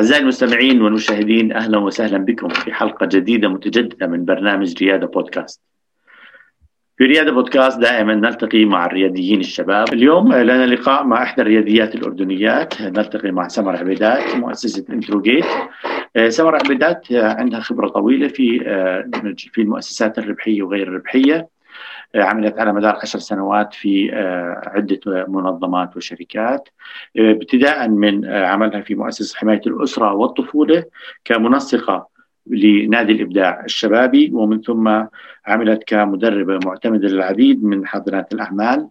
أعزائي المستمعين والمشاهدين أهلا وسهلا بكم في حلقة جديدة متجددة من برنامج ريادة بودكاست. في ريادة بودكاست دائما نلتقي مع الرياديين الشباب. اليوم لنا لقاء مع إحدى الرياديات الأردنيات. نلتقي مع سمر عبيدات مؤسسة انتروجيت سمر عبيدات عندها خبرة طويلة في في المؤسسات الربحية وغير الربحية. عملت على مدار عشر سنوات في عدة منظمات وشركات ابتداء من عملها في مؤسسة حماية الأسرة والطفولة كمنسقة لنادي الإبداع الشبابي ومن ثم عملت كمدربة معتمدة للعديد من حاضنات الأعمال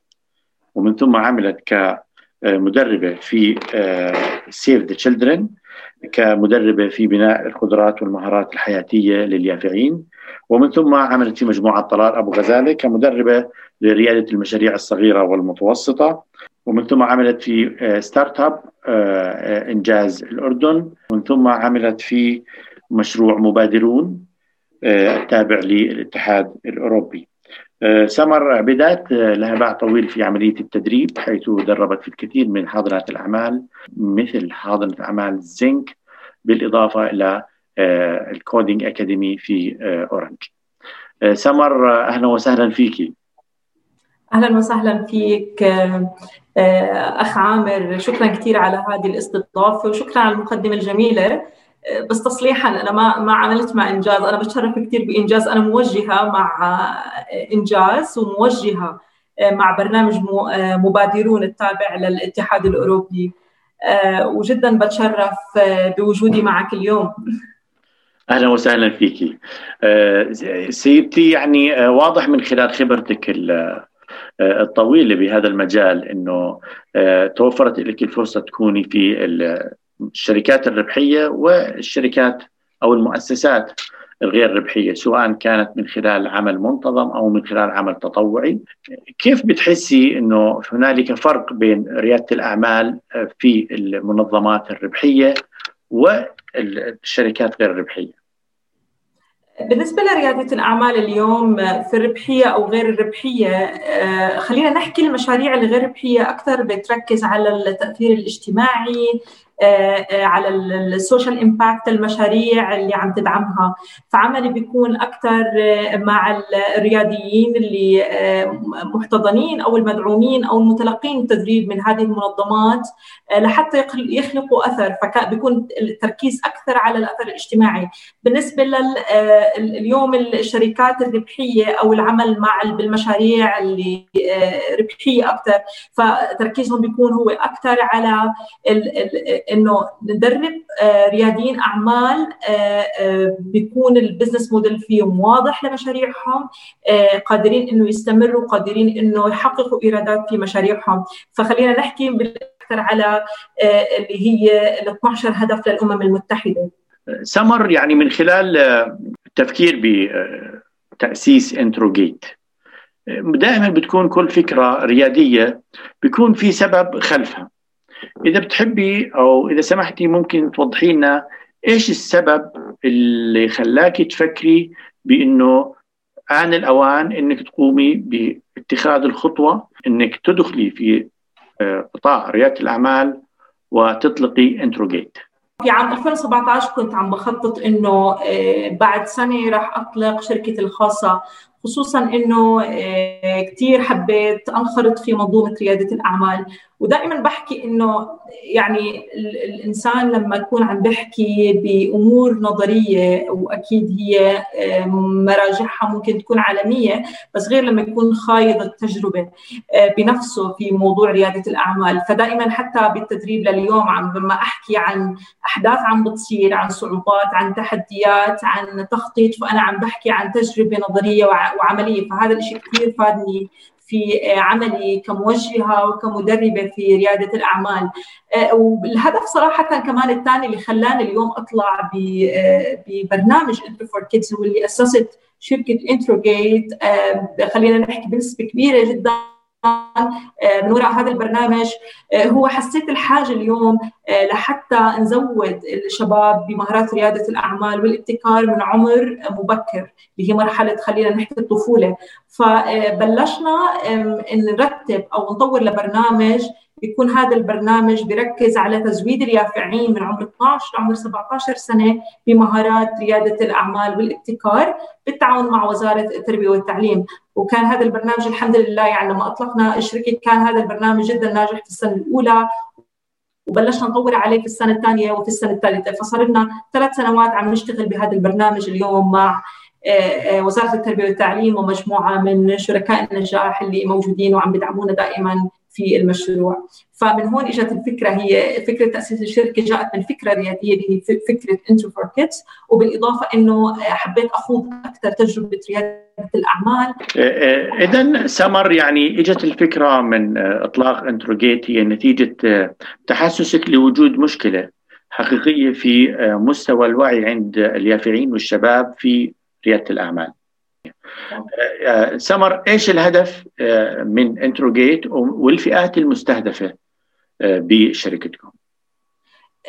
ومن ثم عملت كمدربة في سيف ذا كمدربة في بناء القدرات والمهارات الحياتية لليافعين. ومن ثم عملت في مجموعة طلال أبو غزالة كمدربة لريادة المشاريع الصغيرة والمتوسطة. ومن ثم عملت في startup إنجاز الأردن. ومن ثم عملت في مشروع مبادرون التابع للاتحاد الأوروبي. سمر عبيدات لها باع طويل في عملية التدريب حيث دربت في الكثير من حاضنات الأعمال مثل حاضنة أعمال زنك بالإضافة إلى ال Coding Academy في أورنج سمر أهلا وسهلا فيك. أهلا وسهلا فيك. أخ عامر شكرا كثير على هذه الاستضافة وشكرا على المقدمة الجميلة. بس تصليحا أنا ما ما عملت مع إنجاز. أنا بتشرف كثير بإنجاز. أنا موجهة مع إنجاز وموجهة مع برنامج مبادرون التابع للاتحاد الأوروبي. وجدا بتشرف بوجودي معك اليوم. أهلا وسهلا فيك. سيدتي يعني واضح من خلال خبرتك الطويلة بهذا المجال إنه توفرت لك الفرصة تكوني في الشركات الربحية والشركات أو المؤسسات الغير ربحية سواء كانت من خلال عمل منتظم أو من خلال عمل تطوعي. كيف بتحسي إنه هنالك فرق بين ريادة الأعمال في المنظمات الربحية والشركات غير الربحيه بالنسبة لريادة الأعمال اليوم في الربحية أو غير الربحية خلينا نحكي المشاريع الغير ربحية أكثر بتركز على التأثير الاجتماعي على ال social impact المشاريع اللي عم تدعمها. فعملي بيكون أكثر مع الرياديين اللي محتضنين أو المدعومين أو المتلقين التدريب من هذه المنظمات لحتى يخلقوا أثر. فبيكون التركيز أكثر على الأثر الاجتماعي. بالنسبة لليوم الشركات الربحية أو العمل مع بالمشاريع اللي ربحية أكثر فتركيزهم بيكون هو أكثر على إنه ندرب رياديين أعمال بيكون البزنس موديل فيهم واضح لمشاريعهم قادرين إنه يستمروا قادرين إنه يحققوا إيرادات في مشاريعهم. فخلينا نحكي أكثر على اللي هي ال 12 هدف للأمم المتحدة. سمر يعني من خلال التفكير بتاسيس إنتروجيت دائما بتكون كل فكرة ريادية بيكون في سبب خلفها. إذا بتحبي أو إذا سمحتي ممكن توضحي لنا إيش السبب اللي خلاك تفكري بإنه آن الأوان أنك تقومي باتخاذ الخطوة أنك تدخلي في قطاع ريادة الأعمال وتطلقي انتروجيت في عام 2017 كنت عم بخطط إنه بعد سنة راح أطلق شركتي الخاصة خصوصا إنه كثير حبيت أنخرط في منظومة ريادة الأعمال. ودائما بحكي إنه يعني الإنسان لما يكون عم بحكي بأمور نظرية وأكيد هي مراجعها ممكن تكون عالمية بس غير لما يكون خايض التجربة بنفسه في موضوع ريادة الأعمال. فدائما حتى بالتدريب لليوم عم لما أحكي عن أحداث عم بتصير عن صعوبات عن تحديات عن تخطيط فأنا عم بحكي عن تجربة نظرية وعملية فهذا الشيء كثير فادني في عملي كموجهة وكمدربة في ريادة الأعمال. والهدف صراحة كمان الثاني اللي خلاني اليوم أطلع ببرنامج Entro for Kids واللي أسست شركة Entro Gate خلينا نحكي بنسبة كبيرة جدا من وراء هذا البرنامج هو حسيت الحاجة اليوم لحتى نزود الشباب بمهارات ريادة الأعمال والابتكار من عمر مبكر اللي هي مرحلة خلينا نحكي الطفولة. فبلشنا نرتب أو نطور لبرنامج يكون هذا البرنامج بيركز على تزويد اليافعين من عمر 12 لعمر 17 سنة بمهارات ريادة الأعمال والابتكار بالتعاون مع وزارة التربية والتعليم. وكان هذا البرنامج الحمد لله يعني لما أطلقنا الشركة كان هذا البرنامج جدا ناجح في السنة الأولى. وبلشنا نطور عليه في السنة الثانية وفي السنة الثالثة. فصار لنا ثلاث سنوات عم نشتغل بهذا البرنامج اليوم مع آه، آه، وزارة التربية والتعليم ومجموعة من شركاء النجاح اللي موجودين وعم بدعمونا دائما في المشروع فمن هون إجت الفكرة هي فكرة تأسيس الشركة جاءت من فكرة ريادية اللي هي فكرة Entro for Kids وبالإضافة إنه حبيت أخوض أكثر تجربة ريادة الأعمال آه، اذا سمر يعني إجت الفكرة من إطلاق Entro Gate هي نتيجة تحسسك لوجود مشكلة حقيقية في مستوى الوعي عند اليافعين والشباب في ريادة الأعمال. آه، سمر إيش الهدف آه، من انتروجيت والفئات المستهدفة آه، بشركتكم؟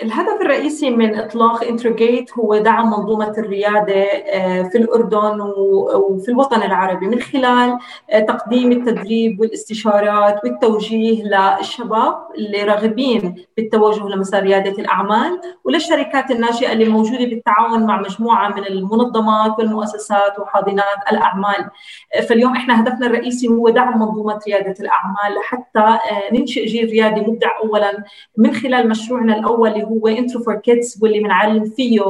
الهدف الرئيسي من إطلاق انتروجيت هو دعم منظومة الريادة آه، في الأردن وفي الوطن العربي من خلال آه، تقديم التدريب والاستشارات والتوجيه للشباب اللي راغبين بالتوجه لمسار ريادة الأعمال وللشركات الناشئة اللي موجودة بالتعاون مع مجموعة من المنظمات والمؤسسات وحاضنات الأعمال. آه، فاليوم إحنا هدفنا الرئيسي هو دعم منظومة ريادة الأعمال لحتى ننشئ جيل ريادي مبدع اولا من خلال مشروعنا الأول اللي هو Entro for Kids واللي بنعلم فيه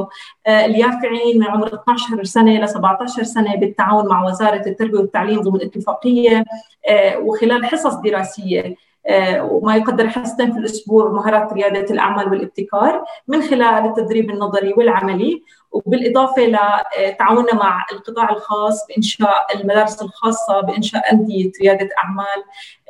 آه، اليافعين من عمر 12 سنة ل 17 سنة بالتعاون مع وزارة التربية والتعليم ضمن اتفاقيه آه، وخلال حصص دراسية آه، وما يقدر حصتين في الأسبوع مهارات ريادة الأعمال والابتكار من خلال التدريب النظري والعملي. وبالإضافة لتعاوننا مع القطاع الخاص بإنشاء المدارس الخاصة بإنشاء أندية ريادة أعمال.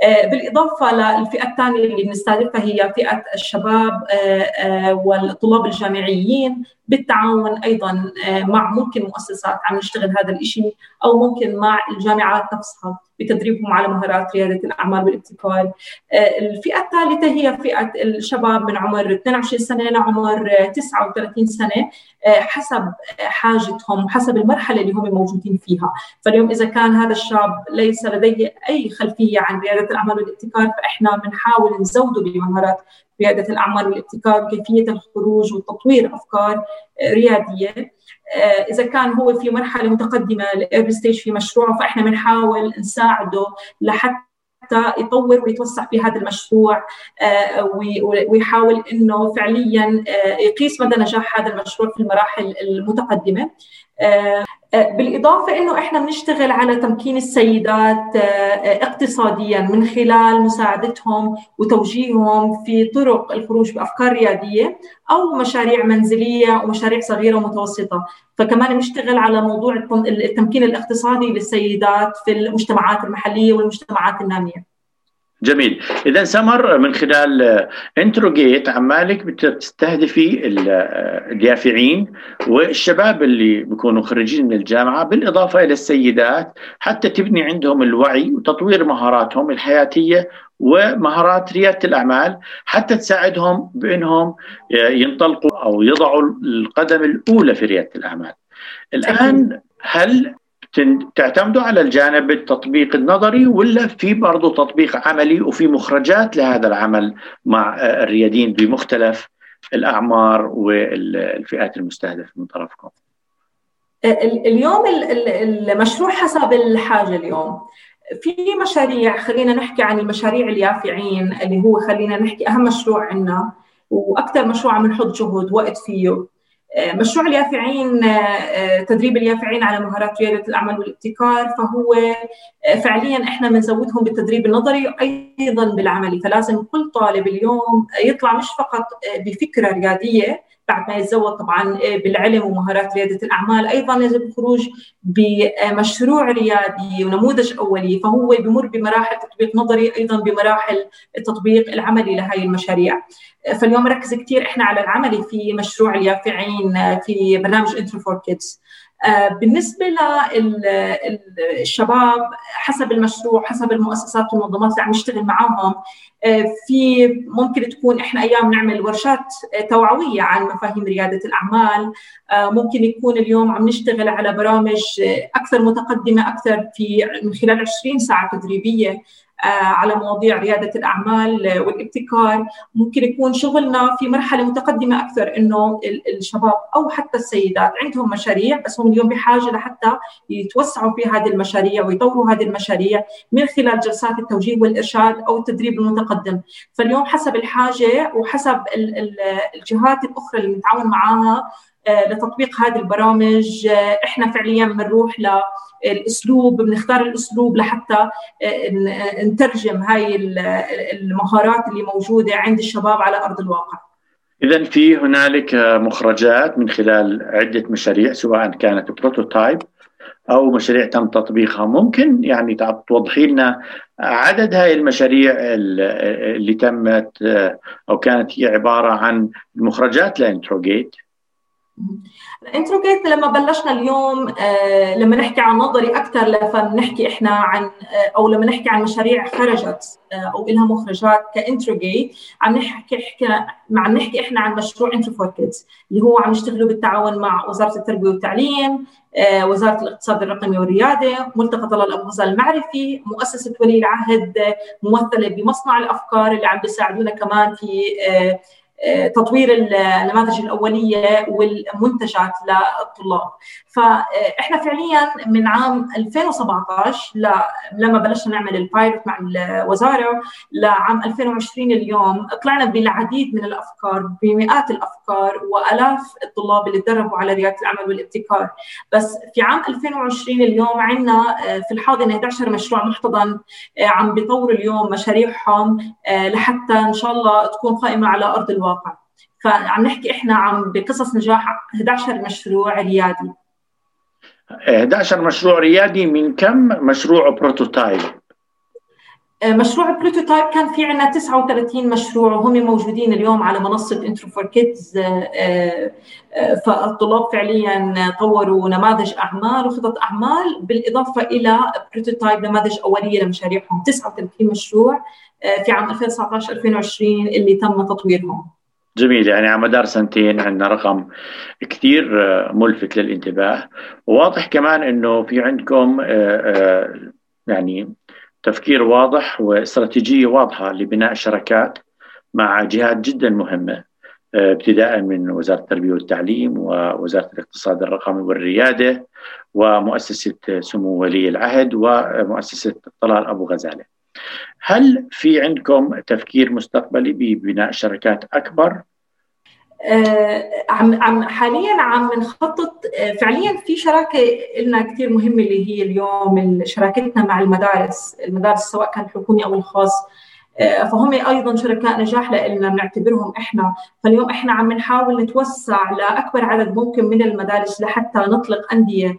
آه، بالإضافة للفئة الثانية اللي بنستهدفها هي فئة الشباب آه، والطلاب الجامعيين. بالتعاون أيضا مع ممكن مؤسسات عم نشتغل هذا الشيء أو ممكن مع الجامعات نفسها بتدريبهم على مهارات ريادة الأعمال والابتكار. آه، الفئة الثالثة هي فئة الشباب من عمر 22 سنة لعمر 39 سنة. آه، حسب حاجتهم وحسب المرحلة اللي هم موجودين فيها، فاليوم إذا كان هذا الشاب ليس لديه أي خلفية عن رياده الأعمال والابتكار فإحنا بنحاول نزوده بمهارات رياده الأعمال والابتكار وكيفيه الخروج وتطوير أفكار ريادية. آه، إذا كان هو في ال early stage في مشروعه فإحنا بنحاول نساعده لحتى يطور ويتوسع في هذا المشروع آه، ويحاول إنه فعليا آه، يقيس مدى نجاح هذا المشروع في المراحل المتقدمة. بالإضافة إنه إحنا بنشتغل على تمكين السيدات اقتصاديا من خلال مساعدتهم وتوجيههم في طرق الخروج بأفكار ريادية أو مشاريع منزلية ومشاريع صغيرة ومتوسطة. فكمان بنشتغل على موضوع التمكين الاقتصادي للسيدات في المجتمعات المحلية والمجتمعات النامية. جميل اذا سمر من خلال انتروجيت عمالك بتستهدفي اليافعين والشباب اللي بيكونوا خريجين من الجامعة بالإضافة إلى السيدات حتى تبني عندهم الوعي وتطوير مهاراتهم الحياتية ومهارات ريادة الأعمال حتى تساعدهم بإنهم ينطلقوا أو يضعوا القدم الأولى في ريادة الأعمال. الآن هل تعتمدوا على الجانب التطبيق النظري ولا في برضه تطبيق عملي وفي مخرجات لهذا العمل مع الريادين بمختلف الأعمار والفئات المستهدفة من طرفكم؟ اليوم المشروع حسب الحاجة اليوم في مشاريع خلينا نحكي عن المشاريع اليافعين اللي هو خلينا نحكي أهم مشروع عندنا وأكثر مشروع عم نحط جهد وقت فيه آه، مشروع اليافعين آه، آه، تدريب اليافعين على مهارات رياده الأعمال والابتكار فهو فعليا إحنا بنزودهم بالتدريب النظري أيضا بالعملي. فلازم كل طالب اليوم يطلع مش فقط بفكرة رياديه بعد ما يتزود طبعا بالعلم ومهارات ريادة الأعمال. أيضا يجب الخروج بمشروع ريادي ونموذج أولي فهو بمر بمراحل تطبيق نظري أيضا بمراحل التطبيق العملي لهي المشاريع. فاليوم ركز كثير إحنا على العملي في مشروع اليافعين في برنامج Entro for Kids بالنسبة للشباب حسب المشروع حسب المؤسسات والمنظمات اللي عم نشتغل معاهم في ممكن تكون إحنا أيام نعمل ورشات توعوية عن مفاهيم ريادة الأعمال. ممكن يكون اليوم عم نشتغل على برامج أكثر متقدمة أكثر في من خلال 20 ساعة تدريبية. على مواضيع ريادة الأعمال والابتكار. ممكن يكون شغلنا في مرحلة متقدمة أكثر إنه الشباب أو حتى السيدات عندهم مشاريع بس هم اليوم بحاجة لحتى يتوسعوا في هذه المشاريع ويطوروا هذه المشاريع من خلال جلسات التوجيه والإرشاد أو التدريب المتقدم. فاليوم حسب الحاجة وحسب الجهات الأخرى اللي بنتعاون معاها آه، لتطبيق هذه البرامج آه، إحنا فعليا بنروح للاسلوب بنختار الأسلوب لحتى آه، نترجم هاي المهارات اللي موجودة عند الشباب على أرض الواقع. إذا في هنالك مخرجات من خلال عدة مشاريع سواء كانت prototype أو مشاريع تم تطبيقها. ممكن يعني توضحي لنا عدد هاي المشاريع اللي تمت أو كانت هي عبارة عن المخرجات ل Entro Gate ال Entro Gate لما بلشنا اليوم آه لما نحكي عن نظري أكثر فبنحكي إحنا عن آه أو لما نحكي عن مشاريع خرجت آه أو لها مخرجات ك Entro Gate عم نحكي إحكي عم نحكي إحنا عن مشروع Entro for Kids اللي هو عم نشتغله بالتعاون مع وزارة التربية والتعليم وزارة الاقتصاد الرقمي والريادة، ملتقى طلال ابو غزال المعرفي، مؤسسة ولي العهد ممثلة بمصنع الأفكار اللي عم بيساعدونا كمان في تطوير النماذج الأولية والمنتجات للطلاب. فاحنا فعليا من عام 2017 لما بلشنا نعمل البايلوت مع الوزاره لعام 2020 اليوم طلعنا بالعديد من الأفكار بمئات الأفكار وألاف الطلاب اللي تدربوا على ريادة العمل والابتكار. بس في عام 2020 اليوم عندنا في الحاضنه 11 مشروع محتضن عم بيطوروا اليوم مشاريعهم لحتى إن شاء الله تكون قائمة على أرض الواقع. فعم نحكي إحنا عم بقصص نجاح 11 مشروع ريادي. 11 مشروع ريادي من كم مشروع prototype؟ آه، مشروع prototype كان في عندنا 39 مشروع وهم موجودين اليوم على منصة Entro for Kids فالطلاب فعليا طوروا نماذج أعمال وخطط أعمال بالإضافة إلى prototype نماذج أولية لمشاريعهم. 39 مشروع آه، في عام 2019 2020 اللي تم تطويرهم. جميل يعني على مدار سنتين عندنا رقم كثير آه، ملفت للانتباه وواضح كمان إنه في عندكم آه، آه، يعني تفكير واضح واستراتيجية واضحة لبناء شراكات مع جهات جدا مهمة ابتداء من وزارة التربية والتعليم ووزارة الاقتصاد الرقمي والريادة ومؤسسة سمو ولي العهد ومؤسسة طلال أبو غزالة. هل في عندكم تفكير مستقبلي ببناء شركات أكبر؟ آه عم عم حاليا عم نخطط آه فعليا في شراكة لنا كثير مهمة اللي هي اليوم شراكتنا مع المدارس، المدارس سواء كان حكومي أو الخاص. آه فهم أيضا شركاء نجاح لنا بنعتبرهم إحنا، فاليوم إحنا عم نحاول نتوسع لأكبر عدد ممكن من المدارس لحتى نطلق أندية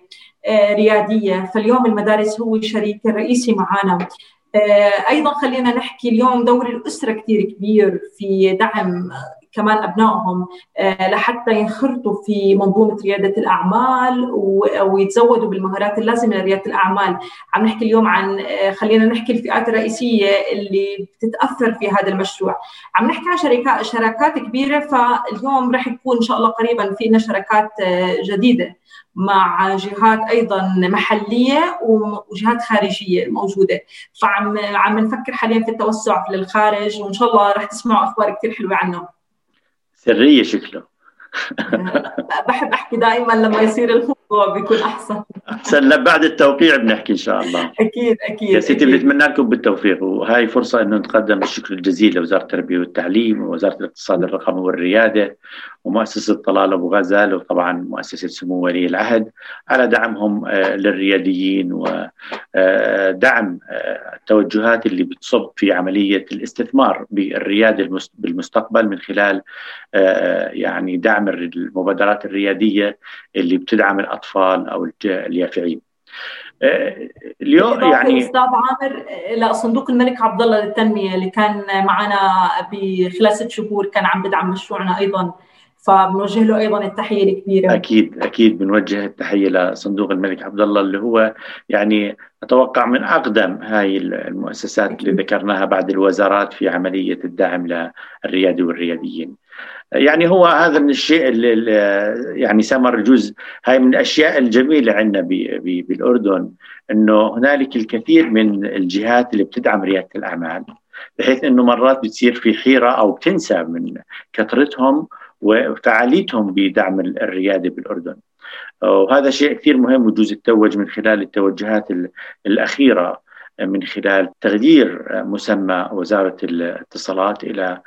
ريادية، فاليوم المدارس هو الشريك الرئيسي معنا أيضا خلينا نحكي اليوم دور الأسرة كثير كبير في دعم كمان أبنائهم آه، لحتى ينخرطوا في منظومة ريادة الأعمال ويتزودوا بالمهارات اللازمة لريادة الأعمال، عم نحكي اليوم عن آه، خلينا نحكي الفئات الرئيسية اللي بتتأثر في هذا المشروع، عم نحكي عن شركات شراكات كبيرة فاليوم رح يكون إن شاء الله قريبا في شراكات جديدة. مع جهات أيضا محلية وجهات خارجية موجودة. فعم عم نفكر حاليا في التوسع للخارج وإن شاء الله رح تسمعوا أخبار كثير حلوة عنه. سرية شكله. بحب أحكي دائما لما يصير الموضوع بيكون أحسن. أحسن بعد التوقيع بنحكي إن شاء الله. أكيد أكيد يا سيدي بنتمنى لكم بالتوفيق. وهي فرصة إنه نتقدم الشكر الجزيل لوزارة التربية والتعليم ووزارة الاقتصاد الرقمي والريادة. ومؤسسة طلال أبو غزال وطبعا مؤسسة سمو ولي العهد على دعمهم آه، للرياديين ودعم آه، آه، التوجهات اللي بتصب في عملية الاستثمار بالريادة بالمستقبل من خلال يعني دعم المبادرات الريادية اللي بتدعم الأطفال أو اليافعين. اليوم يعني أستاذ عامر لصندوق الملك عبد الله للتنمية اللي كان معنا بخلال ست شهور كان عم بدعم مشروعنا أيضا فبنوجه له أيضا التحية الكبيرة أكيد أكيد بنوجه التحية لصندوق الملك عبد الله اللي هو يعني أتوقع من أقدم هاي المؤسسات اللي ذكرناها بعد الوزارات في عملية الدعم للريادي والرياديين. يعني هو هذا من الشيء اللي يعني سمر جزء هاي من الأشياء الجميلة عندنا بالأردن إنه هنالك الكثير من الجهات اللي بتدعم ريادة الأعمال بحيث إنه مرات بتصير في حيرة أو بتنسى من كثرتهم وفعاليتهم بدعم الرياده بالاردن. وهذا شيء كثير مهم وجوز التوج من خلال التوجهات الأخيرة من خلال تغيير مسمى وزارة الاتصالات إلى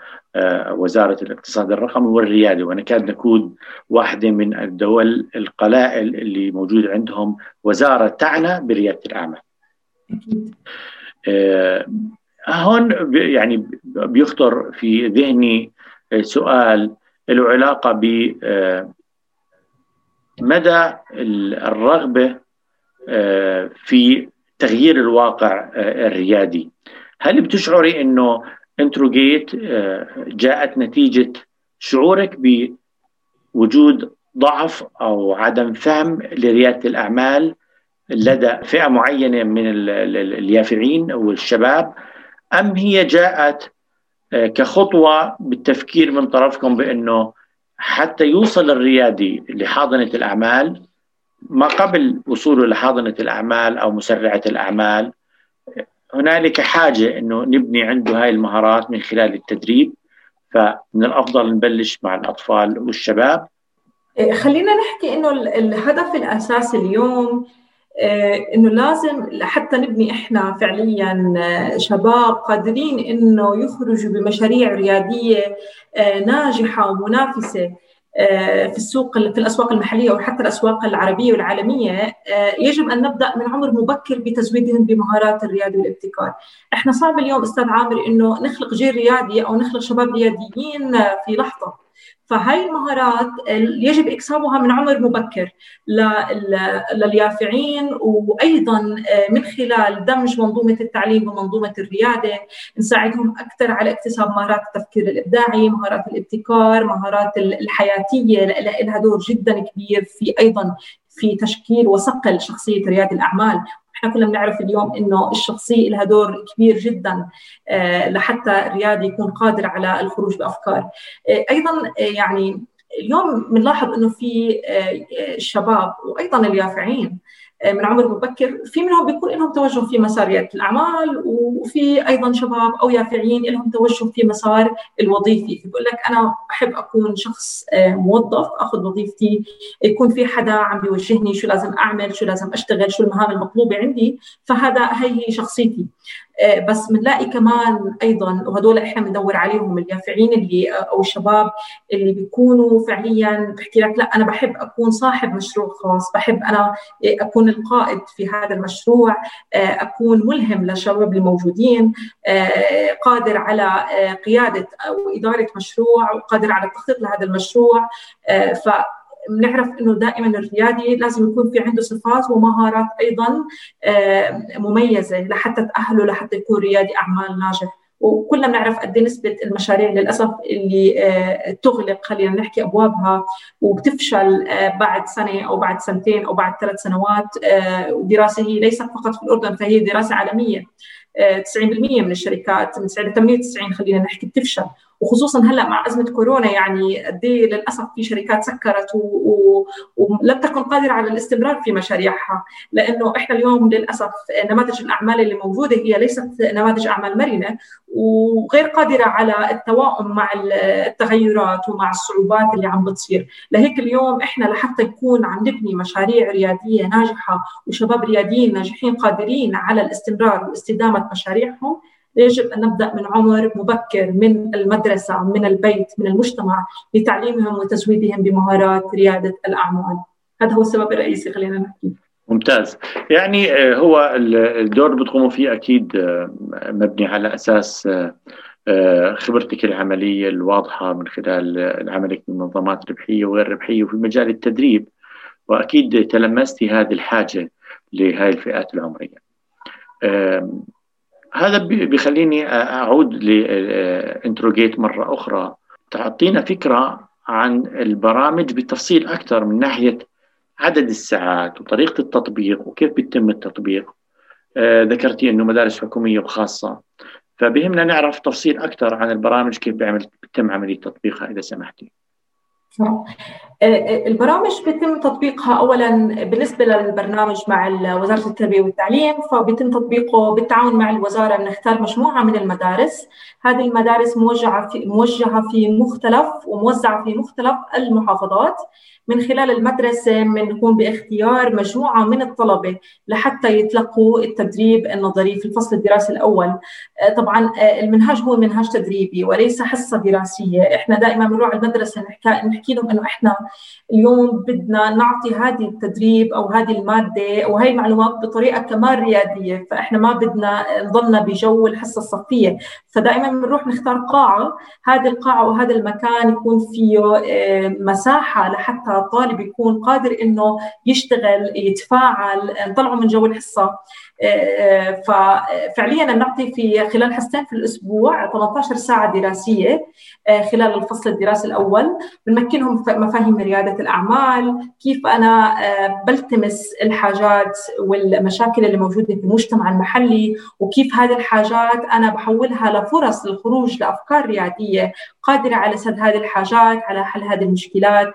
وزارة الاقتصاد الرقمي والريادي ونكاد نكون واحدة من الدول القلائل اللي موجود عندهم وزارة تعنى بريادة الأعمال. هون يعني بيخطر في ذهني سؤال له علاقه ب مدى الرغبة في تغيير الواقع الريادي. هل بتشعري إنه انتروجيت جاءت نتيجة شعورك بوجود ضعف أو عدم فهم لريادة الأعمال لدى فئة معينة من اليافعين أو الشباب أم هي جاءت كخطوة بالتفكير من طرفكم بأنه حتى يوصل الريادي لحاضنة الأعمال ما قبل وصوله لحاضنة الأعمال أو مسرعة الأعمال هنالك حاجة إنه نبني عنده هاي المهارات من خلال التدريب. فمن الأفضل نبلش مع الأطفال والشباب. خلينا نحكي إنه الهدف الأساسي اليوم إنه لازم حتى نبني إحنا فعليا شباب قادرين إنه يخرجوا بمشاريع ريادية ناجحة ومنافسة في السوق في الأسواق المحلية وحتى الأسواق العربية والعالمية يجب أن نبدأ من عمر مبكر بتزويدهم بمهارات الرياده والابتكار. إحنا صعب اليوم أستاذ عامر إنه نخلق جيل ريادي أو نخلق شباب رياديين في لحظة. فهاي المهارات يجب اكسابها من عمر مبكر لليافعين وأيضا من خلال دمج منظومة التعليم بمنظومه الريادة نساعدهم أكثر على اكتساب مهارات التفكير الإبداعي، مهارات الابتكار، مهارات الحياتية لها دور جدا كبير في أيضا في تشكيل وصقل شخصية ريادة الأعمال. إحنا كلنا بنعرف اليوم إنه الشخصية لها دور كبير جدا لحتى الريادي يكون قادر على الخروج بأفكار. أيضا يعني اليوم بنلاحظ إنه في الشباب وأيضا اليافعين من عمر مبكر في منهم بيكون لهم توجه في مسار ريادة الأعمال وفي أيضا شباب أو يافعين لهم توجه في مسار الوظيفي. بيقول لك أنا بحب أكون شخص موظف أخذ وظيفتي يكون في حدا عم بيوجهني شو لازم أعمل شو لازم أشتغل شو المهام المطلوبة عندي فهذا هي شخصيتي. بس بنلاقي كمان أيضا وهدول إحنا بندور عليهم اليافعين اللي أو الشباب اللي بيكونوا فعليا بحكي لك لا أنا بحب أكون صاحب مشروع خاص بحب أنا أكون القائد في هذا المشروع أكون ملهم للشباب الموجودين قادر على قيادة أو إدارة مشروع وقادر على التخطيط لهذا المشروع ف بنعرف إنه دائما الريادي لازم يكون في عنده صفات ومهارات أيضا مميزة لحتى تأهله لحتى يكون ريادي أعمال ناجح. وكلنا بنعرف قد نسبة المشاريع للأسف اللي تغلق خلينا نحكي أبوابها وبتفشل بعد سنة أو بعد سنتين أو بعد ثلاث سنوات. دراسه هي ليست فقط في الأردن فهي دراسة عالمية. 90% من الشركات من 98 خلينا نحكي بتفشل. وخصوصا هلأ مع أزمة كورونا يعني قد للأسف في شركات سكرت ولم تكن قادرة على الاستمرار في مشاريعها لأنه إحنا اليوم للأسف نماذج الأعمال اللي موجودة هي ليست نماذج أعمال مرنة وغير قادرة على التواؤم مع التغيرات ومع الصعوبات اللي عم بتصير. لهيك اليوم إحنا لحتى نكون عم نبني مشاريع ريادية ناجحة وشباب رياديين ناجحين قادرين على الاستمرار واستدامة مشاريعهم يجب أن نبدأ من عمر مبكر من المدرسة من البيت من المجتمع لتعليمهم وتزويدهم بمهارات ريادة الأعمال. هذا هو السبب الرئيسي خلينا نحكي. ممتاز. يعني هو الدور اللي بتقوموا فيه أكيد مبني على أساس خبرتك العملية الواضحة من خلال عملك بمنظمات ربحيه وغير ربحيه وفي مجال التدريب. وأكيد تلمستي هذه الحاجة لهذه الفئات العمرية. هذا بيخليني أعود لانتروجيت مرة أخرى. تعطينا فكرة عن البرامج بتفصيل أكثر من ناحية عدد الساعات وطريقة التطبيق وكيف بيتم التطبيق. ذكرتي إنه مدارس حكومية وخاصة. فبهمنا نعرف تفصيل أكثر عن البرامج كيف بيتم عملية تطبيقها إذا سمحتي. آه، آه، البرامج بيتم تطبيقها اولا بالنسبة للبرنامج مع وزارة التربية والتعليم فبيتم تطبيقه بالتعاون مع الوزارة بنختار مجموعة من المدارس، هذه المدارس موجهه في موجهه في مختلف وموزعة في مختلف المحافظات. من خلال المدرسة بنقوم باختيار مجموعة من الطلبة لحتى يتلقوا التدريب النظري في الفصل الدراسي الأول. آه، طبعا آه، المنهاج هو منهاج تدريبي وليس حصة دراسية. إحنا دائما بنروح المدرسة نحكي, نحكي لهم إنه إحنا اليوم بدنا نعطي هذه التدريب أو هذه المادة أو هاي المعلومات بطريقة كمان ريادية فإحنا ما بدنا نضلنا بجو الحصة الصفية. فدائما بنروح نختار قاعة هذه القاعة وهذا المكان يكون فيه آه، مساحة لحتى الطالب يكون قادر إنه يشتغل يتفاعل نطلعه من جو الحصة. ففعليا نعطي في خلال حصتين في الأسبوع 18 ساعة دراسية آه، خلال الفصل الدراسي الأول. بنمكنهم مفاهيم ريادة الأعمال كيف أنا آه، بلتمس الحاجات والمشاكل اللي موجودة في المجتمع المحلي وكيف هذه الحاجات أنا بحولها لفرص للخروج لأفكار ريادية قادرة على سد هذه الحاجات على حل هذه المشكلات.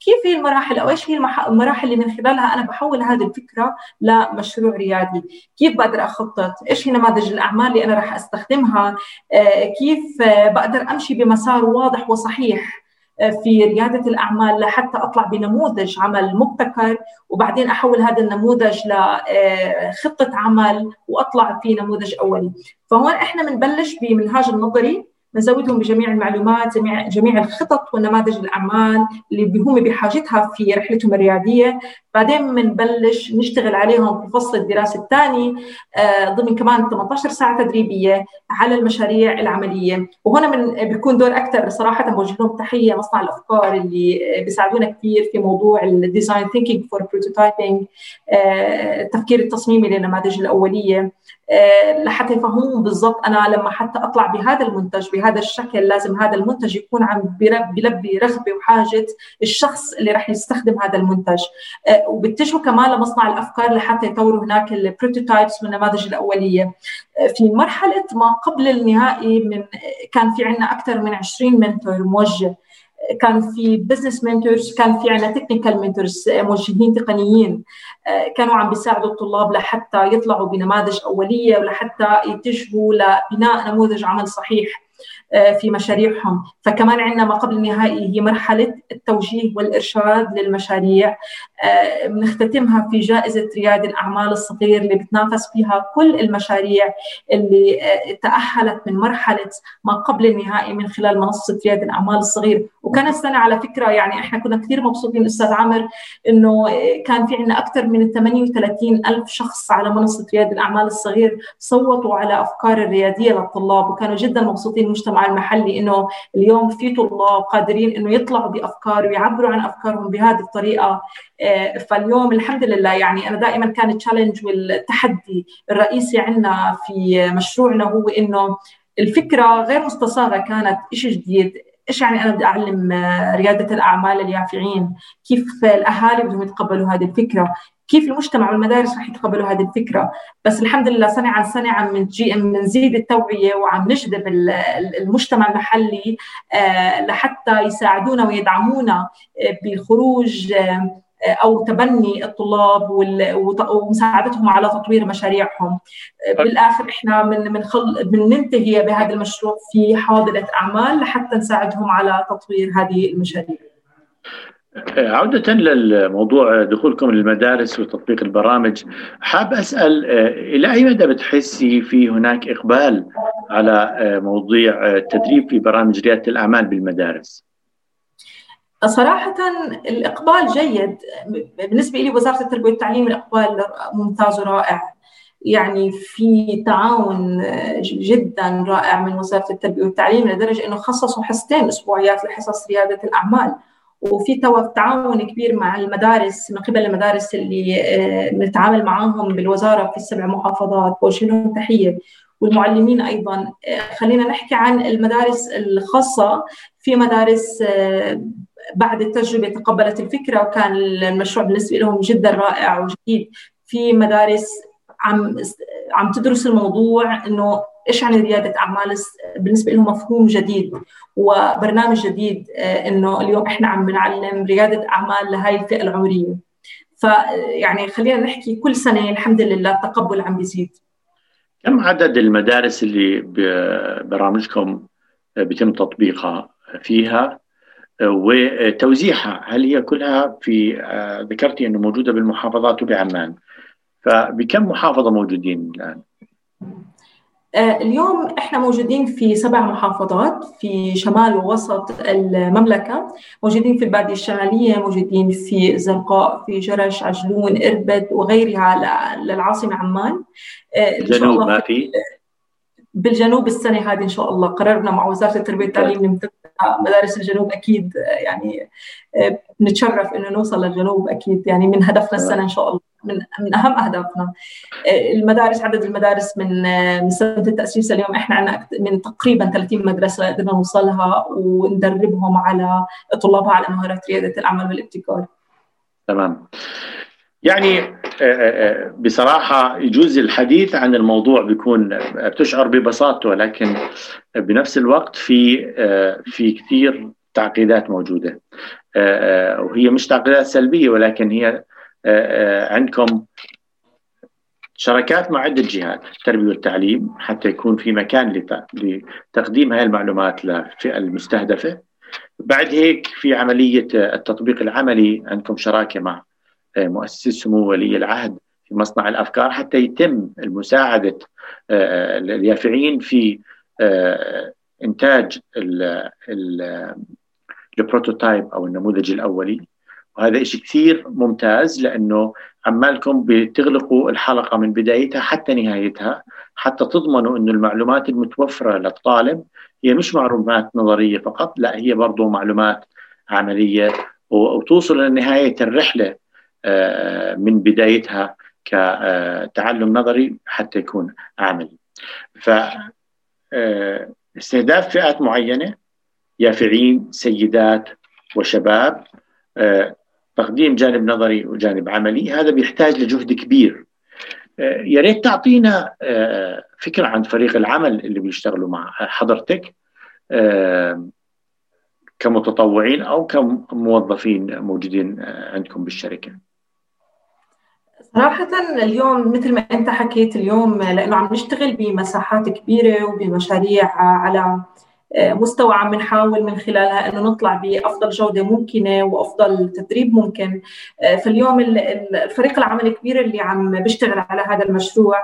كيف هي المراحل أو إيش هي المراحل اللي من خلالها أنا بحول هذه الفكرة لمشروع ريادي؟ كيف بقدر أخطط؟ إيش هي نماذج الأعمال اللي أنا راح أستخدمها؟ آه، كيف آه، بقدر أمشي بمسار واضح وصحيح آه، في ريادة الأعمال لحتى أطلع بنموذج عمل مبتكر وبعدين أحول هذا النموذج لخطة عمل وأطلع في نموذج أولي فهون إحنا بنبلش بمنهاج النظري. نزودهم بجميع المعلومات جميع جميع الخطط ونماذج الأعمال اللي هم بحاجتها في رحلتهم الرياديه بعدين بنبلش نشتغل عليهم في فصل الدراسة الثاني آه، ضمن كمان 18 ساعة تدريبية على المشاريع العملية. وهنا من بيكون دور أكثر صراحة بوجه لهم تحية مصنع الأفكار اللي بيساعدونا كثير في موضوع ال design thinking for prototyping التفكير التصميمي للنماذج الأولية. آه، لحتى يفهمون بالضبط أنا لما حتى أطلع بهذا المنتج بهذا الشكل لازم هذا المنتج يكون عم بيلبي رغبة وحاجة الشخص اللي راح يستخدم هذا المنتج. آه، وبتجهوا كمان لمصنع الأفكار لحتى يطوروا هناك ال prototypes والنماذج الأولية. آه، في مرحلة ما قبل النهائي من كان في عندنا أكثر من 20 mentor موجه. كان في business mentors كان في عندنا technical mentors موجهين تقنيين آه، كانوا عم بيساعدوا الطلاب لحتى يطلعوا بنماذج أولية ولحتى يتجهوا لبناء نموذج عمل صحيح. في مشاريعهم. فكمان عندنا ما قبل النهائي هي مرحلة التوجيه والإرشاد للمشاريع. آه، بنختتمها في جائزة رياد الأعمال الصغير اللي بتنافس فيها كل المشاريع اللي آه، تأهلت من مرحلة ما قبل النهائي من خلال منصة رياد الأعمال الصغير. وكان السنة على فكرة يعني إحنا كنا كثير مبسوطين أستاذ عامر إنه كان في عندنا أكثر من 38 ألف شخص على منصة رياد الأعمال الصغير صوتوا على أفكار الريادية للطلاب وكانوا جدا مبسوطين المجتمع المحلي إنه اليوم في طلاب قادرين إنه يطلعوا بأفكار ويعبروا عن أفكارهم بهذه الطريقة. آه، فاليوم الحمد لله يعني أنا دائما كان التشالنج والتحدي الرئيسي عندنا في مشروعنا هو إنه الفكرة غير مستصاغة كانت شيء جديد. إيش يعني أنا بدي أعلم ريادة الأعمال اليافعين؟ كيف الأهالي بدهم يتقبلوا هذه الفكرة؟ كيف المجتمع والمدارس رح يتقبلوا هذه الفكرة؟ بس الحمد لله سنة عن سنة عم نزيد التوعية وعم نجذب المجتمع المحلي آه، لحتى يساعدونا ويدعمونا آه، بخروج آه، أو تبني الطلاب ومساعدتهم على تطوير مشاريعهم. بالآخر إحنا من من خل... بننتهي بهذا المشروع في حاضنة أعمال لحتى نساعدهم على تطوير هذه المشاريع. عودة للموضوع دخولكم للمدارس وتطبيق البرامج حاب أسأل آه، إلى أي مدى بتحسي في هناك إقبال على آه، مواضيع التدريب في برامج ريادة الأعمال بالمدارس؟ صراحة الإقبال جيد. بالنسبة لي وزارة التربية والتعليم الإقبال ممتاز ورائع. يعني في تعاون جدا رائع من وزارة التربية والتعليم لدرجة أنه خصصوا حصتين أسبوعيات لحصص ريادة الأعمال. وفي تعاون كبير مع المدارس من قبل المدارس اللي آه، بنتعامل معاهم بالوزارة في السبع محافظات بوجه لهم تحية. والمعلمين أيضا آه، خلينا نحكي عن المدارس الخاصة. في مدارس آه، بعد التجربة تقبلت الفكرة وكان المشروع بالنسبة لهم جدا رائع وجديد. في مدارس عم عم تدرس الموضوع إنه إيش يعني ريادة أعمال بالنسبة لهم مفهوم جديد. وبرنامج جديد آه، إنه اليوم إحنا عم نعلم ريادة أعمال لهي الفئة العمرية. فيعني خلينا نحكي كل سنة الحمد لله التقبل عم بيزيد. كم عدد المدارس اللي برامجكم بيتم تطبيقها فيها؟ وتوزيعها هل هي كلها في آه، ذكرتي إنه موجودة بالمحافظات وبعمان. فبكم محافظة موجودين الآن؟ آه، اليوم إحنا موجودين في سبع محافظات في شمال ووسط المملكة، موجودين في البادية الشمالية، موجودين في الزرقاء، في جرش، عجلون، إربد وغيرها للعاصمة عمان. آه، الجنوب ما في؟ بالجنوب السنة هذه إن شاء الله قررنا مع وزارة التربية والتعليم نمتد مدارس الجنوب أكيد يعني آه، نتشرف إنه نوصل للجنوب أكيد يعني من هدفنا السنة إن شاء الله من من أهم أهدافنا. آه، المدارس عدد المدارس من آه، من سنة التأسيس اليوم إحنا عندنا من تقريبا 30 مدرسة قدرنا نوصلها وندربهم على طلابها على مهارات ريادة الأعمال والابتكار. تمام. يعني آه، بصراحة يجوز الحديث عن الموضوع بيكون بتشعر ببساطته ولكن بنفس الوقت في في كثير تعقيدات موجودة. وهي مش تعقيدات سلبية ولكن هي عندكم شركات مع عدة جهات التربية والتعليم حتى يكون في مكان لتقديم هذه المعلومات للفئة المستهدفة. بعد هيك في عملية التطبيق العملي عندكم شراكة مع مؤسس سمو ولي العهد في مصنع الأفكار حتى يتم المساعدة آه، اليافعين في آه، إنتاج البروتوتايب أو النموذج الأولي. وهذا شيء كثير ممتاز لأنه عمالكم بتغلقوا الحلقة من بدايتها حتى نهايتها حتى تضمنوا إنه المعلومات المتوفرة للطالب هي مش معلومات نظرية فقط لا هي برضه معلومات عملية وتوصل لنهايه الرحلة آه، من بدايتها كتعلم نظري حتى يكون عملي. ف آه، استهداف فئات معينة يافعين سيدات وشباب آه، تقديم جانب نظري وجانب عملي هذا بيحتاج لجهد كبير. يا ريت تعطينا فكرة عن فريق العمل اللي بيشتغلوا مع حضرتك كمتطوعين أو كموظفين موجودين عندكم بالشركة. صراحة اليوم مثل ما أنت حكيت اليوم لأنه عم نشتغل بمساحات كبيرة وبمشاريع على مستوى عم نحاول من خلالها إنه نطلع بأفضل جودة ممكنة وأفضل تدريب ممكن. فاليوم الفريق العمل الكبير اللي عم بيشتغل على هذا المشروع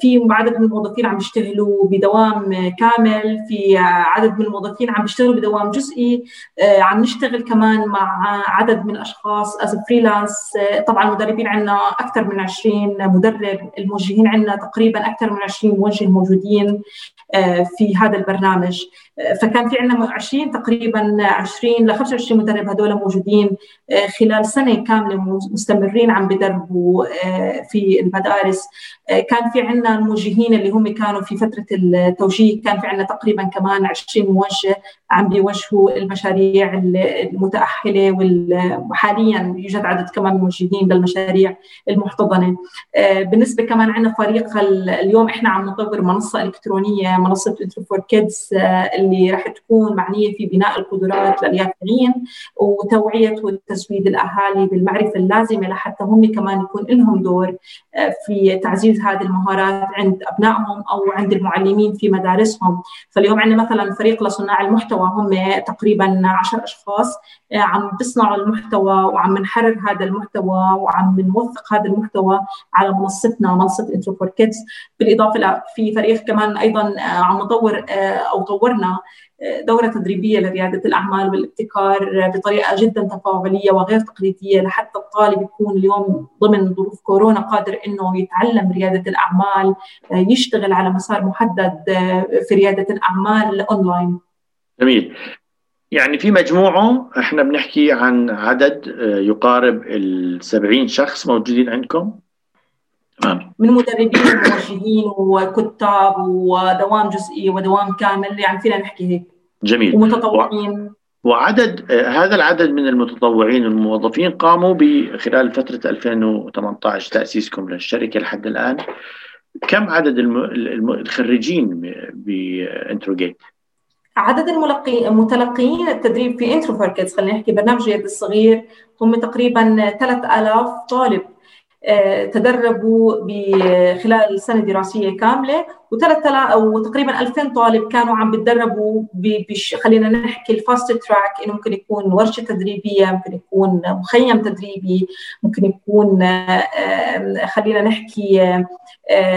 في عدد من الموظفين عم بيشتغلوا بدوام كامل في عدد من الموظفين عم بيشتغلوا بدوام جزئي. عم نشتغل كمان مع عدد من الأشخاص as freelance طبعا المدربين عندنا أكثر من 20 مدرب الموجهين عندنا تقريبا أكثر من 20 موجه موجودين في هذا البرنامج. فكان في عندنا 20 تقريبا 20 ل 25 مدرب هذول موجودين آه، خلال سنة كاملة مستمرين عم بدربوا آه، في المدارس. آه، كان في عندنا الموجهين اللي هم كانوا في فترة التوجيه كان في عندنا تقريبا كمان 20 موجه عم بيوجهوا المشاريع المتأهلة وحاليا يوجد عدد كمان موجهين للمشاريع المحتضنة. بالنسبة كمان عندنا فريق اليوم إحنا عم نطور منصة إلكترونية منصة Entro for Kids اللي راح تكون معنية في بناء القدرات لليافعين وتوعية وتزويد الأهالي بالمعرفة اللازمة لحتى هم كمان يكون لهم دور آه، في تعزيز هذه المهارات عند أبنائهم أو عند المعلمين في مدارسهم. فاليوم عندنا مثلا فريق لصناع المحتوى هم تقريبا 10 أشخاص. عم بيصنعوا المحتوى وعم نحرر هذا المحتوى وعم نوثق هذا المحتوى على منصتنا منصة Entro for Kids بالإضافة في فريق كمان أيضا آه، عم نطور أو طورنا دورة تدريبية لريادة الأعمال والابتكار بطريقة جدا تفاعلية وغير تقليدية لحتى الطالب يكون اليوم ضمن ظروف كورونا قادر إنه يتعلم ريادة الأعمال يشتغل على مسار محدد في ريادة الأعمال أونلاين جميل. يعني في مجموعة إحنا بنحكي عن عدد يقارب ال 70 شخص موجودين عندكم. تمام. من مدربين وموجهين وكتاب ودوام جزئي ودوام كامل يعني فينا نحكي هيك. جميل. ومتطوعين. وعدد هذا العدد من المتطوعين الموظفين قاموا خلال فترة 2018 تأسيسكم للشركة لحد الآن. كم عدد الخريجين ب ENTRO GATE؟ عدد المتلقيين التدريب في ENTRO خلينا نحكي برنامج يد الصغير هم تقريبا 3000 طالب. تدربوا خلال سنة دراسية كاملة و3000 أو تقريبا 2000 طالب كانوا عم بتدربوا خلينا نحكي ال fast track إنه ممكن يكون ورشة تدريبية ممكن يكون مخيم تدريبي ممكن يكون خلينا نحكي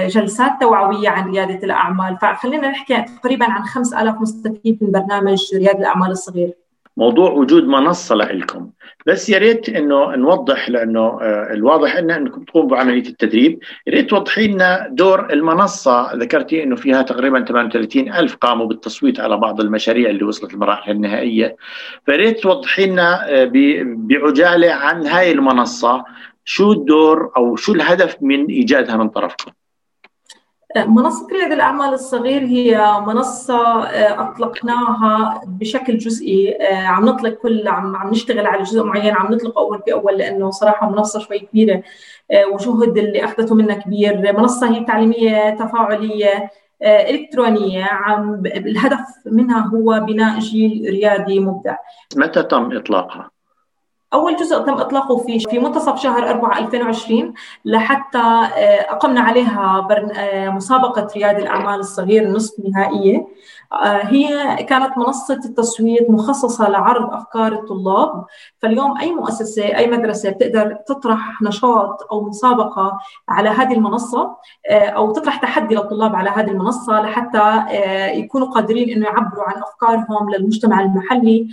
جلسات توعوية عن ريادة الأعمال. فخلينا نحكي تقريبا عن 5000 مستفيد من برنامج ريادة الأعمال الصغير. موضوع وجود منصة لكم بس يا ريت إنه نوضح لأنه آه، الواضح ان إنكم تقوموا بعملية التدريب. يا ريت توضحي لنا دور المنصة. ذكرتي إنه فيها تقريبا 38 ألف قاموا بالتصويت على بعض المشاريع اللي وصلت المراحل النهائية. فريت توضحي لنا آه، بعجالة عن هاي المنصة. شو الدور أو شو الهدف من إيجادها من طرفكم؟ منصة رياض الأعمال الصغير هي منصة آه، أطلقناها بشكل جزئي. آه، عم نطلق كل عم عم نشتغل على جزء معين عم نطلقه أول بأول لأنه صراحة منصة شوي كبيرة. آه، وجهد اللي أخذته منا كبير. منصة هي تعليمية تفاعلية إلكترونية. عم الهدف منها هو بناء جيل ريادي مبدع. متى تم إطلاقها؟ أول جزء تم إطلاقه في في منتصف شهر 4 2020 لحتى آه، أقمنا عليها آه، مسابقة رياد الأعمال الصغير النصف نهائية. آه، هي كانت منصة التصويت مخصصة لعرض أفكار الطلاب. فاليوم أي مؤسسة أي مدرسة بتقدر تطرح نشاط أو مسابقة على هذه المنصة أو تطرح تحدي للطلاب على هذه المنصة لحتى يكونوا قادرين إنه يعبروا عن أفكارهم للمجتمع المحلي.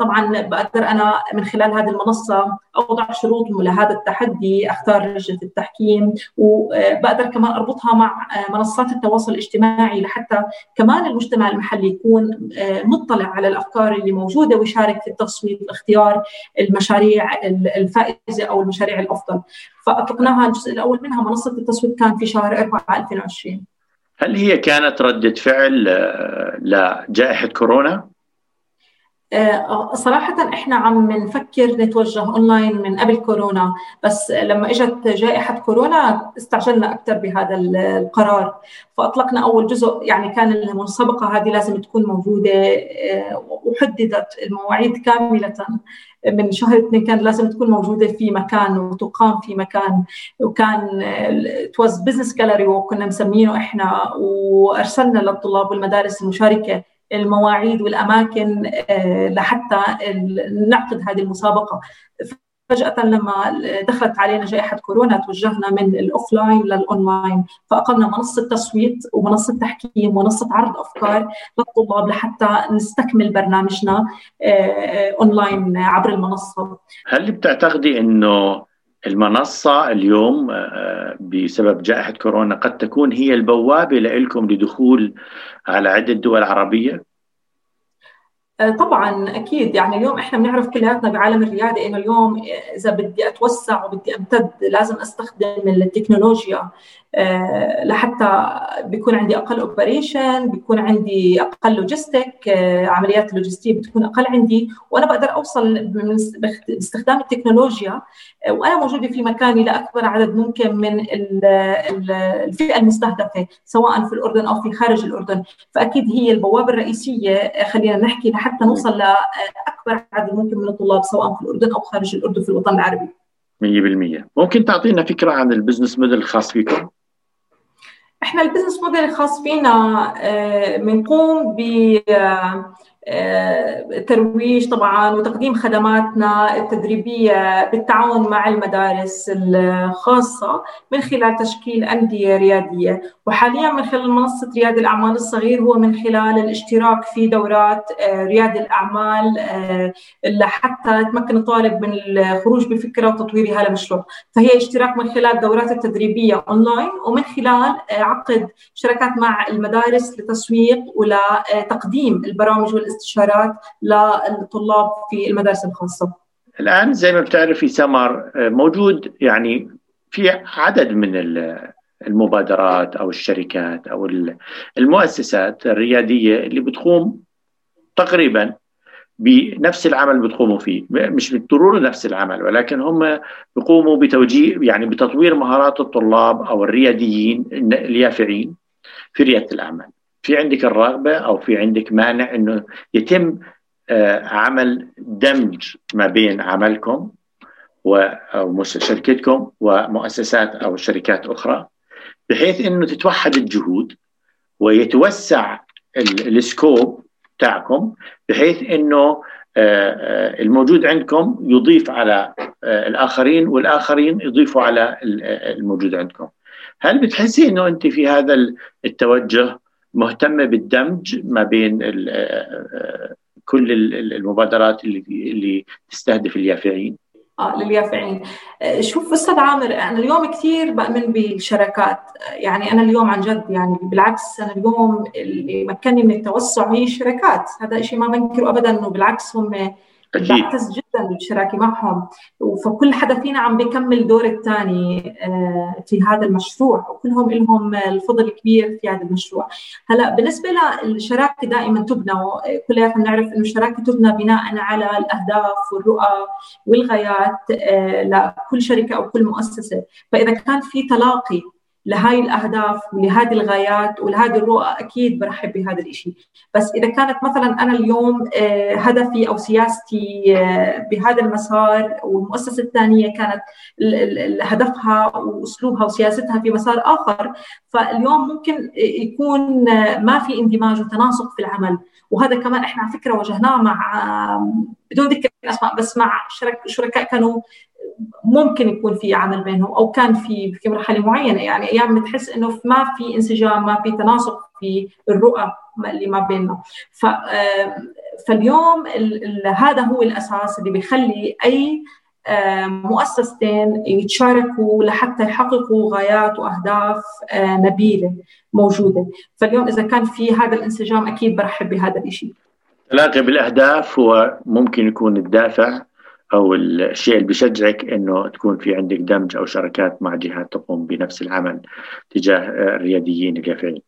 طبعا بقدر أنا من خلال هذه المنصة أوضع شروط لهذا التحدي أختار لجنة التحكيم وبقدر كمان أربطها مع منصات التواصل الاجتماعي لحتى كمان المجتمع المحلي يكون آه، مطلع على الأفكار اللي موجودة ويشارك في التصويت واختيار المشاريع الفائزة أو المشاريع الأفضل فأطلقناها الجزء الأول منها منصة التصويت كان في شهر 4 2020 هل هي كانت ردة فعل آه، لجائحة كورونا؟ آه، صراحة إحنا عم نفكر نتوجه أونلاين من قبل كورونا بس لما إجت جائحة كورونا استعجلنا أكثر بهذا القرار. فأطلقنا أول جزء يعني كان المسابقة هذه لازم تكون موجودة آه، وحددت المواعيد كاملة من شهر اثنين كان لازم تكون موجودة في مكان وتقام في مكان. وكان تواز business gallery وكنا مسمينه إحنا وأرسلنا للطلاب والمدارس المشاركة المواعيد والأماكن آه، لحتى نعقد هذه المسابقة. فجأة لما دخلت علينا جائحة كورونا توجهنا من ال offline لل online. فأقمنا منصة تصويت ومنصة تحكيم ومنصة عرض أفكار للطلاب لحتى نستكمل برنامجنا آه، أونلاين عبر المنصة. هل بتعتقدي أنه المنصة اليوم آه، بسبب جائحة كورونا قد تكون هي البوابة لكم لدخول على عدة دول عربية؟ آه، طبعا أكيد يعني اليوم إحنا بنعرف كلياتنا بعالم الريادة إنه اليوم إذا بدي أتوسع وبدي أمتد لازم أستخدم التكنولوجيا آه، لحتى بيكون عندي أقل operation بيكون عندي أقل logistic آه، عمليات اللوجستيه بتكون أقل عندي. وأنا بقدر أوصل باستخدام التكنولوجيا وأنا موجودة في مكاني لأكبر عدد ممكن من الفئة المستهدفة سواء في الأردن أو في خارج الأردن. فأكيد هي البوابة الرئيسية خلينا نحكي لحتى نوصل لاكبر عدد ممكن من الطلاب سواء في الأردن أو خارج الأردن في الوطن العربي. 100% ممكن تعطينا فكرة عن ال business model الخاص فيكم؟ إحنا ال business model الخاص فينا بنقوم آه، ترويج طبعا وتقديم خدماتنا التدريبية بالتعاون مع المدارس الخاصة من خلال تشكيل أندية ريادية. وحاليا من خلال منصة رياد الأعمال الصغير هو من خلال الاشتراك في دورات آه، رياد الأعمال آه، لحتى يتمكن الطالب من الخروج بفكرة وتطويرها لمشروع. فهي اشتراك من خلال الدورات التدريبية أونلاين ومن خلال عقد شراكات مع المدارس لتسويق ولتقديم البرامج والاستشارات استشارات للطلاب في المدارس الخاصة. الآن زي ما بتعرفي سمر موجود يعني في عدد من المبادرات أو الشركات أو المؤسسات الريادية اللي بتقوم تقريبا بنفس العمل بتقوموا فيه مش بالضرورة نفس العمل ولكن هم بيقوموا بتوجيه يعني بتطوير مهارات الطلاب أو الرياديين اليافعين في ريادة الأعمال في عندك الرغبة أو في عندك مانع إنه يتم آه، عمل دمج ما بين عملكم وشركتكم ومؤسسات أو شركات أخرى بحيث إنه تتوحد الجهود ويتوسع السكوب تاعكم بحيث إنه آه، آه، الموجود عندكم يضيف على الآخرين والآخرين يضيفوا على الموجود عندكم. هل بتحسي إنه أنت في هذا التوجه مهتمه بالدمج ما بين كل المبادرات اللي اللي تستهدف اليافعين؟ آه لليافعين. آه، شوف أستاذ عامر أنا اليوم كثير بأمن بالشراكات. يعني أنا اليوم عن جد يعني بالعكس أنا اليوم اللي مكنني من التوسع هي الشركات هذا شيء ما بنكره ابدا إنه بالعكس هم بعتز جدا بالشراكه معهم. فكل حدا فينا عم بيكمل دور الثاني آه، في هذا المشروع وكلهم لهم الفضل كبير في هذا المشروع. هلأ بالنسبة للشراكه دائما تبنى كلياتنا بنعرف إنه الشراكه تبنى بناء على الأهداف والرؤى والغايات آه، لكل شركة أو كل مؤسسة. فإذا كان في تلاقي لهاي الأهداف ولهذه الغايات ولهذه الرؤى أكيد برحب بهذا الشيء بس إذا كانت مثلا أنا اليوم آه، هدفي أو سياستي آه، بهذا المسار والمؤسسة الثانية كانت هدفها وأسلوبها وسياستها في مسار آخر فاليوم ممكن يكون آه، ما في اندماج وتناسق في العمل. وهذا كمان إحنا على فكرة واجهناه مع بدون ذكر اسماء بس مع شركاء كانوا ممكن يكون في عمل بينهم أو كان في في مرحلة معينة. يعني أيام بتحس إنه ما في انسجام ما في تناسق في الرؤى اللي ما بيننا. ف فاليوم هذا هو الأساس اللي بيخلي أي مؤسستين يتشاركوا لحتى يحققوا غايات وأهداف نبيلة موجودة. فاليوم إذا كان في هذا الانسجام أكيد برحب بهذا الشيء تلاقي بالأهداف هو ممكن يكون الدافع أو الشيء اللي بشجعك إنه تكون في عندك دمج أو شركات مع جهات تقوم بنفس العمل تجاه الرياديين اليافعين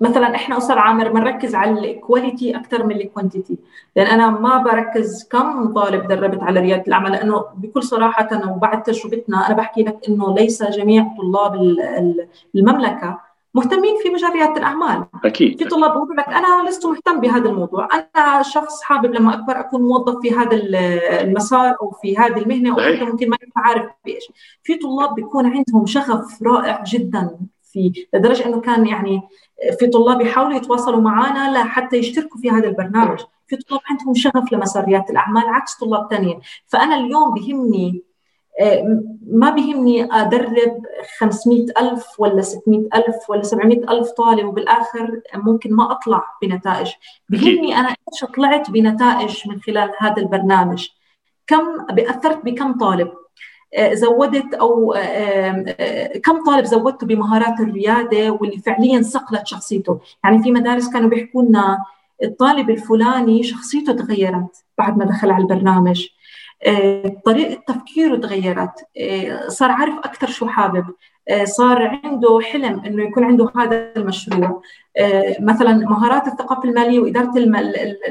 مثلا إحنا أستاذ عامر بنركز على ال quality أكثر من ال quantity لأن أنا ما بركز كم طالب دربت على ريادة الأعمال لأنه بكل صراحة وبعد تجربتنا أنا بحكي لك إنه ليس جميع طلاب المملكة مهتمين في مجال رياده الأعمال. أكيد. في طلاب بيقولوا لك أنا لست مهتم بهذا الموضوع. أنا شخص حابب لما أكبر أكون موظف في هذا المسار أو في هذه المهنة أو ممكن ما عارف بإيش. في طلاب بيكون عندهم شغف رائع جدا في لدرجة إنه كان يعني في طلاب يحاولوا يتواصلوا معنا لحتى يشتركوا في هذا البرنامج. في طلاب عندهم شغف لمسار رياده الأعمال عكس طلاب ثانية فأنا اليوم بهمني ما بيهمني أدرب 500 ألف ولا 600 ألف ولا 700 ألف طالب وبالآخر ممكن ما أطلع بنتائج. بيهمني أنا إيش طلعت بنتائج من خلال هذا البرنامج؟ كم بأثرت بكم طالب؟ آه، زودت أو آه، آه، كم طالب زودته بمهارات الريادة واللي فعليا صقلت شخصيته، يعني في مدارس كانوا بيحكوا لنا الطالب الفلاني شخصيته تغيرت بعد ما دخل على البرنامج، طريقة تفكيره تغيرت. آه، صار عارف أكثر شو حابب. آه، صار عنده حلم إنه يكون عنده هذا المشروع. مثلا مهارات الثقافة المالية وإدارة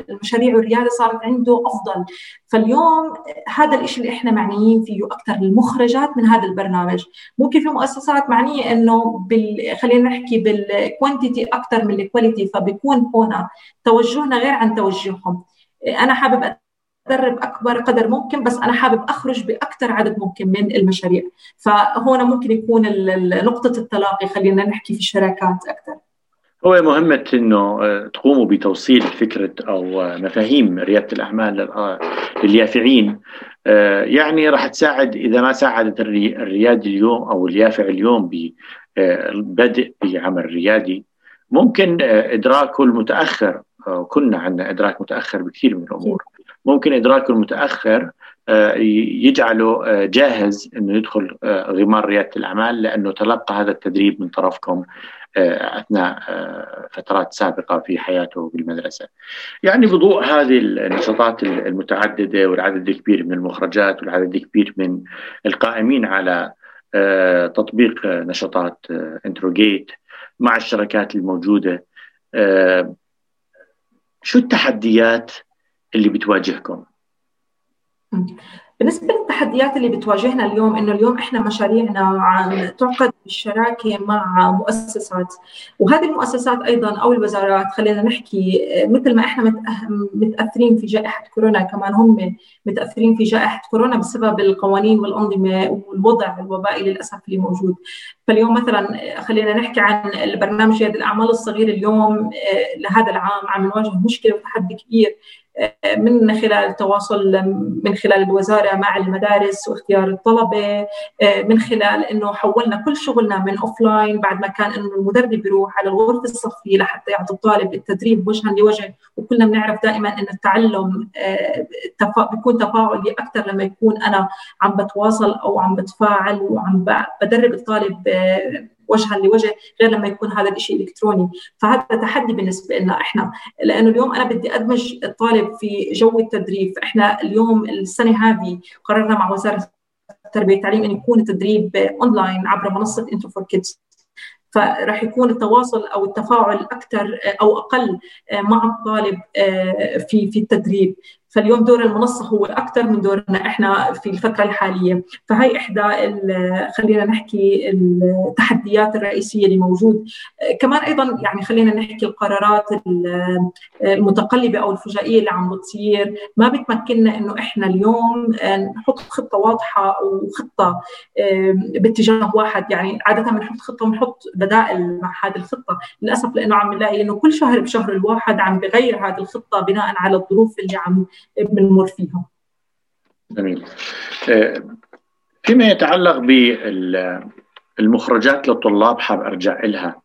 المشاريع والريادة صارت عنده أفضل. فاليوم هذا الشيء اللي إحنا معنيين فيه أكثر المخرجات من هذا البرنامج. ممكن في مؤسسات معنية إنه بال... خلينا نحكي بال quantity أكثر من ال quality فبيكون هنا توجهنا غير عن توجههم. أنا حابب ادرب أكبر قدر ممكن بس أنا حابب أخرج باكثر عدد ممكن من المشاريع. فهنا ممكن يكون نقطة التلاقي خلينا نحكي في الشراكات أكثر هو مهمة إنه آه، تقوموا بتوصيل فكرة أو آه، مفاهيم ريادة الأعمال آه، لليافعين. يعني راح تساعد إذا ما ساعدت الريادي اليوم أو اليافع اليوم ببدء بعمل ريادي ممكن إدراكه المتأخر كنا عندنا إدراك متأخر بكثير من الأمور. ممكن ادراكه المتأخر آه، يجعله آه، جاهز إنه يدخل آه، غمار ريادة الأعمال لأنه تلقى هذا التدريب من طرفكم أثناء فترات سابقة في حياته بالمدرسة. يعني بضوء هذه النشاطات المتعددة والعدد الكبير من المخرجات والعدد الكبير من القائمين على تطبيق نشاطات انتروجيت مع الشركات الموجودة شو التحديات اللي بتواجهكم. بالنسبة للتحديات اللي بتواجهنا اليوم إنه اليوم إحنا مشاريعنا عم تعقد بالشراكة مع مؤسسات وهذه المؤسسات أيضا أو الوزارات خلينا نحكي مثل ما إحنا متأثرين في جائحة كورونا كمان هم متأثرين في جائحة كورونا بسبب القوانين والأنظمة والوضع الوبائي للأسف اللي موجود. فاليوم مثلا خلينا نحكي عن البرنامج الأعمال الصغير اليوم لهذا العام عم نواجه مشكلة وتحدي كبير من خلال التواصل من خلال الوزارة مع المدارس واختيار الطلبة من خلال إنه حولنا كل شغلنا من offline بعد ما كان إنه المدرب يروح على الغرفة الصفيه لحتى يعطي الطالب التدريب وجها لوجه. وكلنا بنعرف دائما إن التعلم بيكون تفاعلي أكثر لما يكون أنا عم بتواصل أو عم بتفاعل وعم بدرب الطالب وجها لوجه غير لما يكون هذا الشيء إلكتروني. فهذا تحدي بالنسبة لنا إحنا. لأنه اليوم أنا بدي أدمج الطالب في جو التدريب. فاحنا اليوم السنة هذه قررنا مع وزارة التربية والتعليم انه يكون التدريب اونلاين عبر منصة ENTRO for Kids فراح يكون التواصل أو التفاعل أكثر أو أقل مع الطالب في في التدريب. فاليوم دور المنصة هو أكثر من دورنا إحنا في الفترة الحالية. فهي إحدى خلينا نحكي التحديات الرئيسية اللي موجود. كمان أيضا يعني خلينا نحكي القرارات المتقلبة أو الفجائية اللي عم بتصير. ما بتمكننا إنه إحنا اليوم نحط خطة واضحة وخطة باتجاه واحد. يعني عادة بنحط خطة ونحط بدائل مع هذه الخطة. للأسف لأنه عم نلاقي إنه كل شهر بشهر الواحد عم بغير هذه الخطة بناء على الظروف اللي عم بنمر فيها جميل. فيما يتعلق بالمخرجات للطلاب حاب أرجع لها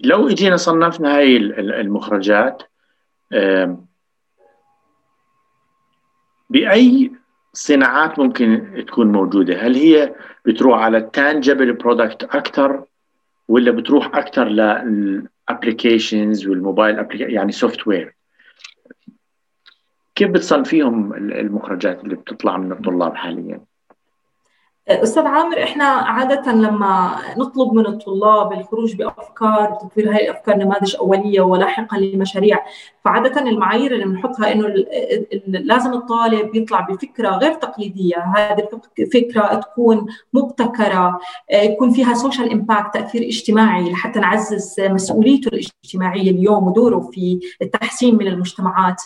لو إجينا صنفنا هاي المخرجات بأي صناعات ممكن تكون موجودة؟ هل هي بتروح على ال tangible product أكثر ولا بتروح أكثر لل applications وال mobile يعني software كيف بتصنفيهم المخرجات اللي بتطلع من الطلاب حاليا؟ أستاذ عامر إحنا عادة لما نطلب من الطلاب الخروج بأفكار وتطوير هذه الأفكار نماذج أولية ولاحقا لمشاريع فعادة المعايير اللي بنحطها إنه لازم الطالب يطلع بفكرة غير تقليدية هذه الفكرة تكون مبتكرة يكون فيها social impact تأثير اجتماعي لحتى نعزز مسؤوليته الاجتماعية اليوم ودوره في التحسين من المجتمعات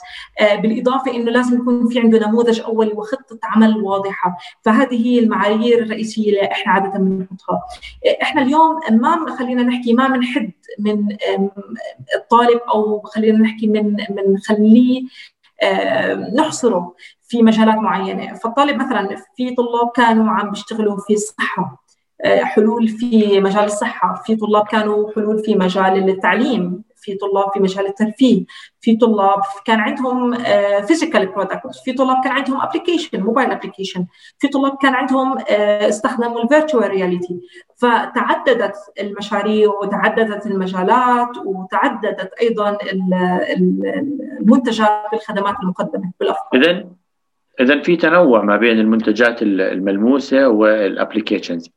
بالإضافة إنه لازم يكون في عنده نموذج أولي وخطة عمل واضحة فهذه هي المعايير الرئيسيه اللي إحنا عادة بنحطها. إحنا اليوم ما خلينا نحكي ما بنحد من الطالب أو خلينا نحكي من بنخليه نحصره في مجالات معينة. فالطالب مثلا في طلاب كانوا عم بيشتغلوا في الصحة حلول في مجال الصحة في طلاب كانوا حلول في مجال التعليم. في طلاب في مجال الترفيه في طلاب كان عندهم physical product في طلاب كان عندهم application mobile application في طلاب كان عندهم استخدموا ال virtual reality فتعددت المشاريع وتعددت المجالات وتعددت أيضا المنتجات والخدمات المقدمة بالافكار اذا في تنوع ما بين المنتجات الملموسة وال applications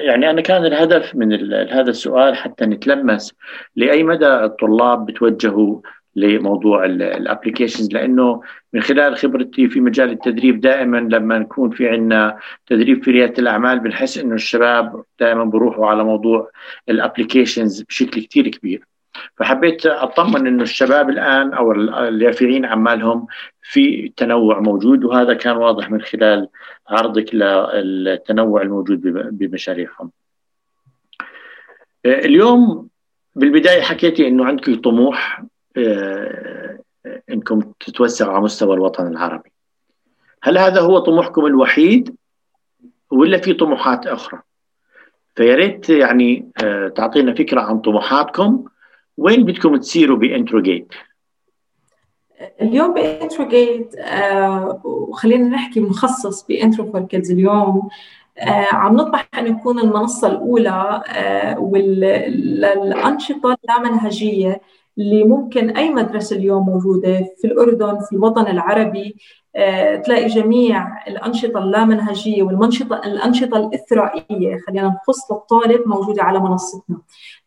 يعني أنا كان الهدف من هذا السؤال حتى نتلمس لأي مدى الطلاب بتوجهوا لموضوع ال applications لأنه من خلال خبرتي في مجال التدريب دائما لما نكون في عندنا تدريب في ريادة الأعمال بنحس إنه الشباب دائما بروحوا على موضوع الابلكيشنز بشكل كثير كبير. فحبيت أطمن إنه الشباب الآن أو اليافعين عمالهم في تنوع موجود وهذا كان واضح من خلال عرضك للتنوع الموجود بمشاريعهم. اليوم بالبداية حكيتي إنه عندك طموح إنكم تتوسعوا على مستوى الوطن العربي. هل هذا هو طموحكم الوحيد ولا في طموحات أخرى؟ فيا ريت يعني تعطينا فكرة عن طموحاتكم وين بدكم تصيروا بانتروجيت؟ اليوم بانتروجيت آه وخلينا نحكي مخصص ب Entro for Kids اليوم آه عم نطمح أن نكون المنصة الأولى آه والانشطه اللامنهجية اللي ممكن أي مدرسة اليوم موجودة في الأردن في الوطن العربي تلاقي جميع الأنشطة اللامنهجية والانشطه الأنشطة الإثرائية خلينا نخص للطالب موجودة على منصتنا.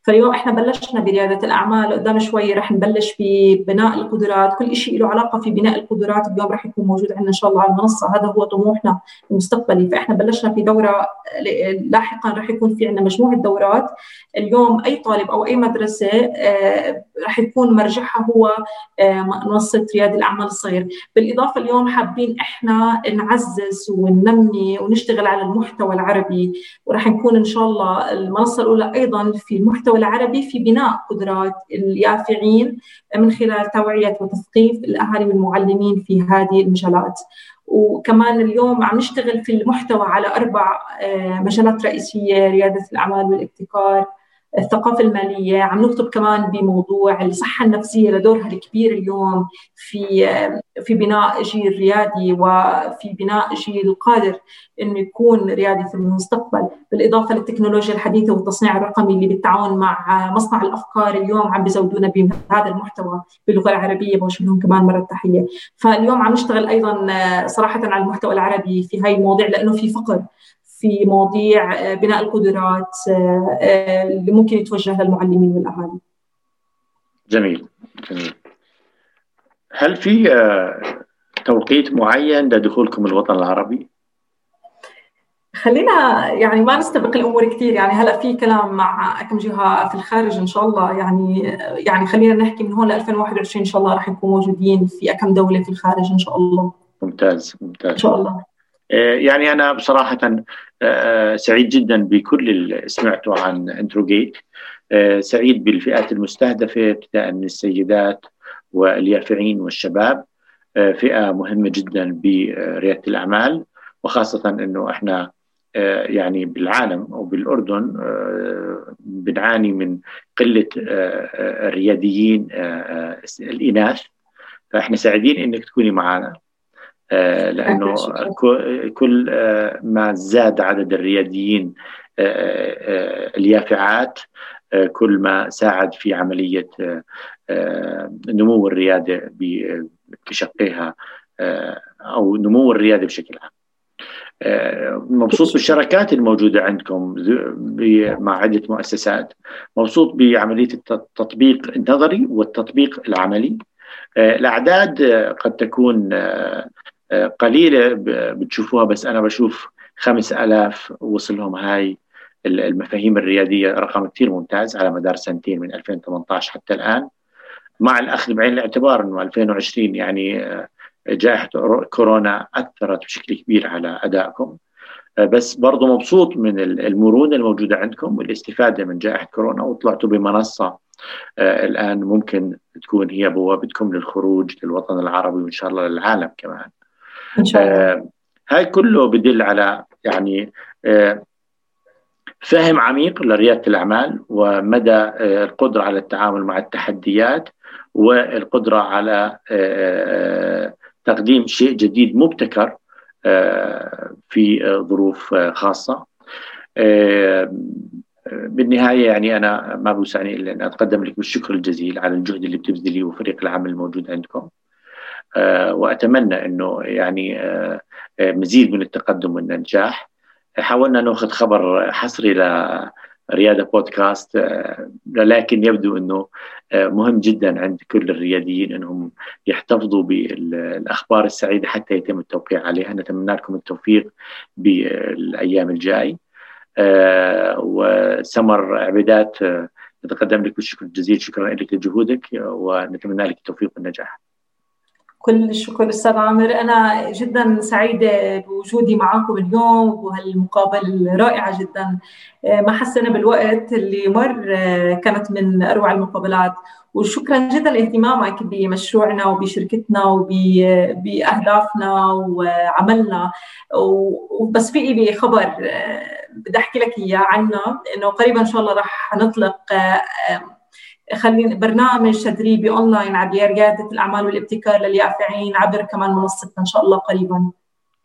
فاليوم إحنا بلشنا بريادة الأعمال قدام شوي رح نبلش ببناء القدرات. كل شيء له علاقة في بناء القدرات اليوم رح يكون موجود عندنا إن شاء الله على المنصة. هذا هو طموحنا المستقبلي. فإحنا بلشنا في دورة لاحقا رح يكون في عندنا مجموعة دورات. اليوم أي طالب أو أي مدرسة آه، رح يكون مرجعها هو آه، منصة ريادة الأعمال الصغير. بالإضافة اليوم حابين إحنا نعزز وننمي ونشتغل على المحتوى العربي ورح نكون إن شاء الله المنصة الأولى أيضا في المحتوى العربي في بناء قدرات اليافعين من خلال توعية وتثقيف الأهالي والمعلمين في هذه المجالات. وكمان اليوم عم نشتغل في المحتوى على أربع آه، مجالات رئيسية ريادة الأعمال والابتكار الثقافة المالية عم نكتب كمان بموضوع الصحة النفسية لدورها الكبير اليوم في في بناء جيل ريادي وفي بناء جيل قادر إنه يكون ريادي في المستقبل بالإضافة للتكنولوجيا الحديثة والتصنيع الرقمي اللي بالتعاون مع مصنع الأفكار اليوم عم بيزودونا بهذا المحتوى باللغة العربية بوجه لهم كمان مرة التحيه فاليوم عم نشتغل أيضا صراحة على المحتوى العربي في هاي المواضيع لأنه في فقر. في مواضيع آه، بناء القدرات آه، آه، اللي ممكن يتوجه للمعلمين والأهالي. جميل جميل. هل في توقيت معين لدخولكم الوطن العربي؟ خلينا يعني ما نستبق الأمور كثير يعني هلأ في كلام مع كم جهة في الخارج إن شاء الله يعني يعني خلينا نحكي من هون ل 2021 إن شاء الله راح نكون موجودين في كم دولة في الخارج إن شاء الله ممتاز ممتاز إن شاء الله يعني أنا بصراحة آه، آه، سعيد جدا بكل اللي سمعته عن انتروجيت سعيد بالفئات المستهدفة ابتداء من السيدات واليافعين والشباب. فئة مهمة جدا بريادة الأعمال وخاصة إنه إحنا يعني بالعالم أو بالاردن بنعاني من قلة الرياديين الإناث. فإحنا سعيدين إنك تكوني معنا آه، لأنه كل آه، ما زاد عدد الرياديين آه، اليافعات كل ما ساعد في عملية نمو الريادة بشقها أو نمو الريادة بشكل عام. مبسوط بالشراكات الموجودة عندكم مع عدة مؤسسات مبسوط بعملية التطبيق النظري والتطبيق العملي الأعداد قد تكون قليلة بتشوفوها بس أنا بشوف خمس ألاف وصلهم هاي المفاهيم الريادية رقم كثير ممتاز على مدار سنتين من 2018 حتى الآن. مع الأخذ بعين الاعتبار أنه 2020 يعني آه، جائحة كورونا أثرت بشكل كبير على أدائكم. آه، بس برضو مبسوط من المرونة الموجودة عندكم والاستفادة من جائحة كورونا وطلعتوا بمنصة آه، الآن ممكن تكون هي بوابتكم للخروج للوطن العربي وإن شاء الله للعالم كمان. إن شاء الله آه هاي كله بدل على يعني آه فهم عميق لريادة الأعمال ومدى آه القدرة على التعامل مع التحديات والقدرة على آه, آه، تقديم شيء جديد مبتكر آه، في ظروف خاصة بالنهاية يعني أنا ما بوسعني إلا أن أتقدم لك بالشكر الجزيل على الجهد اللي بتبذليه وفريق العمل الموجود عندكم. آه، وأتمنى إنه يعني آه، آه، مزيد من التقدم والنجاح. حاولنا نأخذ خبر حصري لرياده بودكاست لكن يبدو إنه مهم جدا عند كل الرياديين إنهم يحتفظوا بالأخبار السعيدة حتى يتم التوقيع عليها. نتمنى لكم التوفيق بالأيام الجاي. وسمر عبيدات نتقدم لك بالشكر الجزيل. شكرا لك لجهودك ونتمنى لك التوفيق والنجاح. كل الشكر أستاذ عامر. أنا جدا سعيدة بوجودي معكم اليوم وهالمقابله الرائعه جدا. آه، ما حسنا بالوقت اللي مر آه، كانت من أروع المقابلات. وشكرا جدا لاهتمامك بمشروعنا وبشركتنا وباهدافنا وعملنا. وبس في خبر آه، بدي أحكي لك إياه عنا إنه قريبا إن شاء الله راح نطلق خلينا برنامج تدريبي أونلاين على رياده الأعمال والابتكار لليافعين عبر كمان منصتنا إن شاء الله قريبا.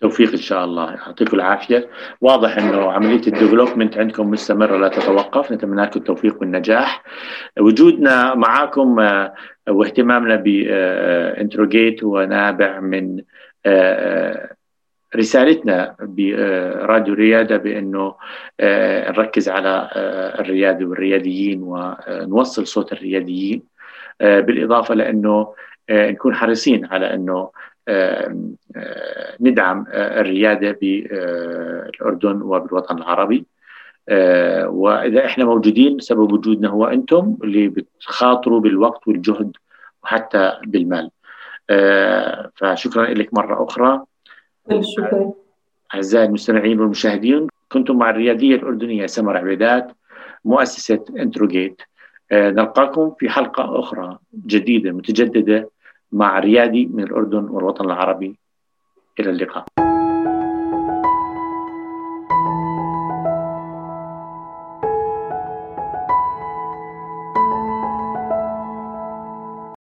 توفيق إن شاء الله. يعطيكم العافية. واضح إنه عملية ال development عندكم مستمرة لا تتوقف. نتمنى لكم التوفيق والنجاح. وجودنا معكم آه، واهتمامنا ب Entro Gate هو نابع من آه، رسالتنا براديو رياده بأنه نركز على الريادة والرياديين ونوصل صوت الرياديين بالإضافة لأنه نكون حريصين على أنه ندعم الريادة بالاردن وبالوطن العربي. وإذا إحنا موجودين سبب وجودنا هو أنتم اللي بتخاطروا بالوقت والجهد وحتى بالمال. فشكرا لك مرة شكرا أعزائي المستمعين والمشاهدين كنتم مع الرياديه الأردنية سمر عبيدات مؤسسة إنتروجيت. نلقاكم في حلقة أخرى جديدة متجددة مع ريادي من الأردن والوطن العربي. إلى اللقاء.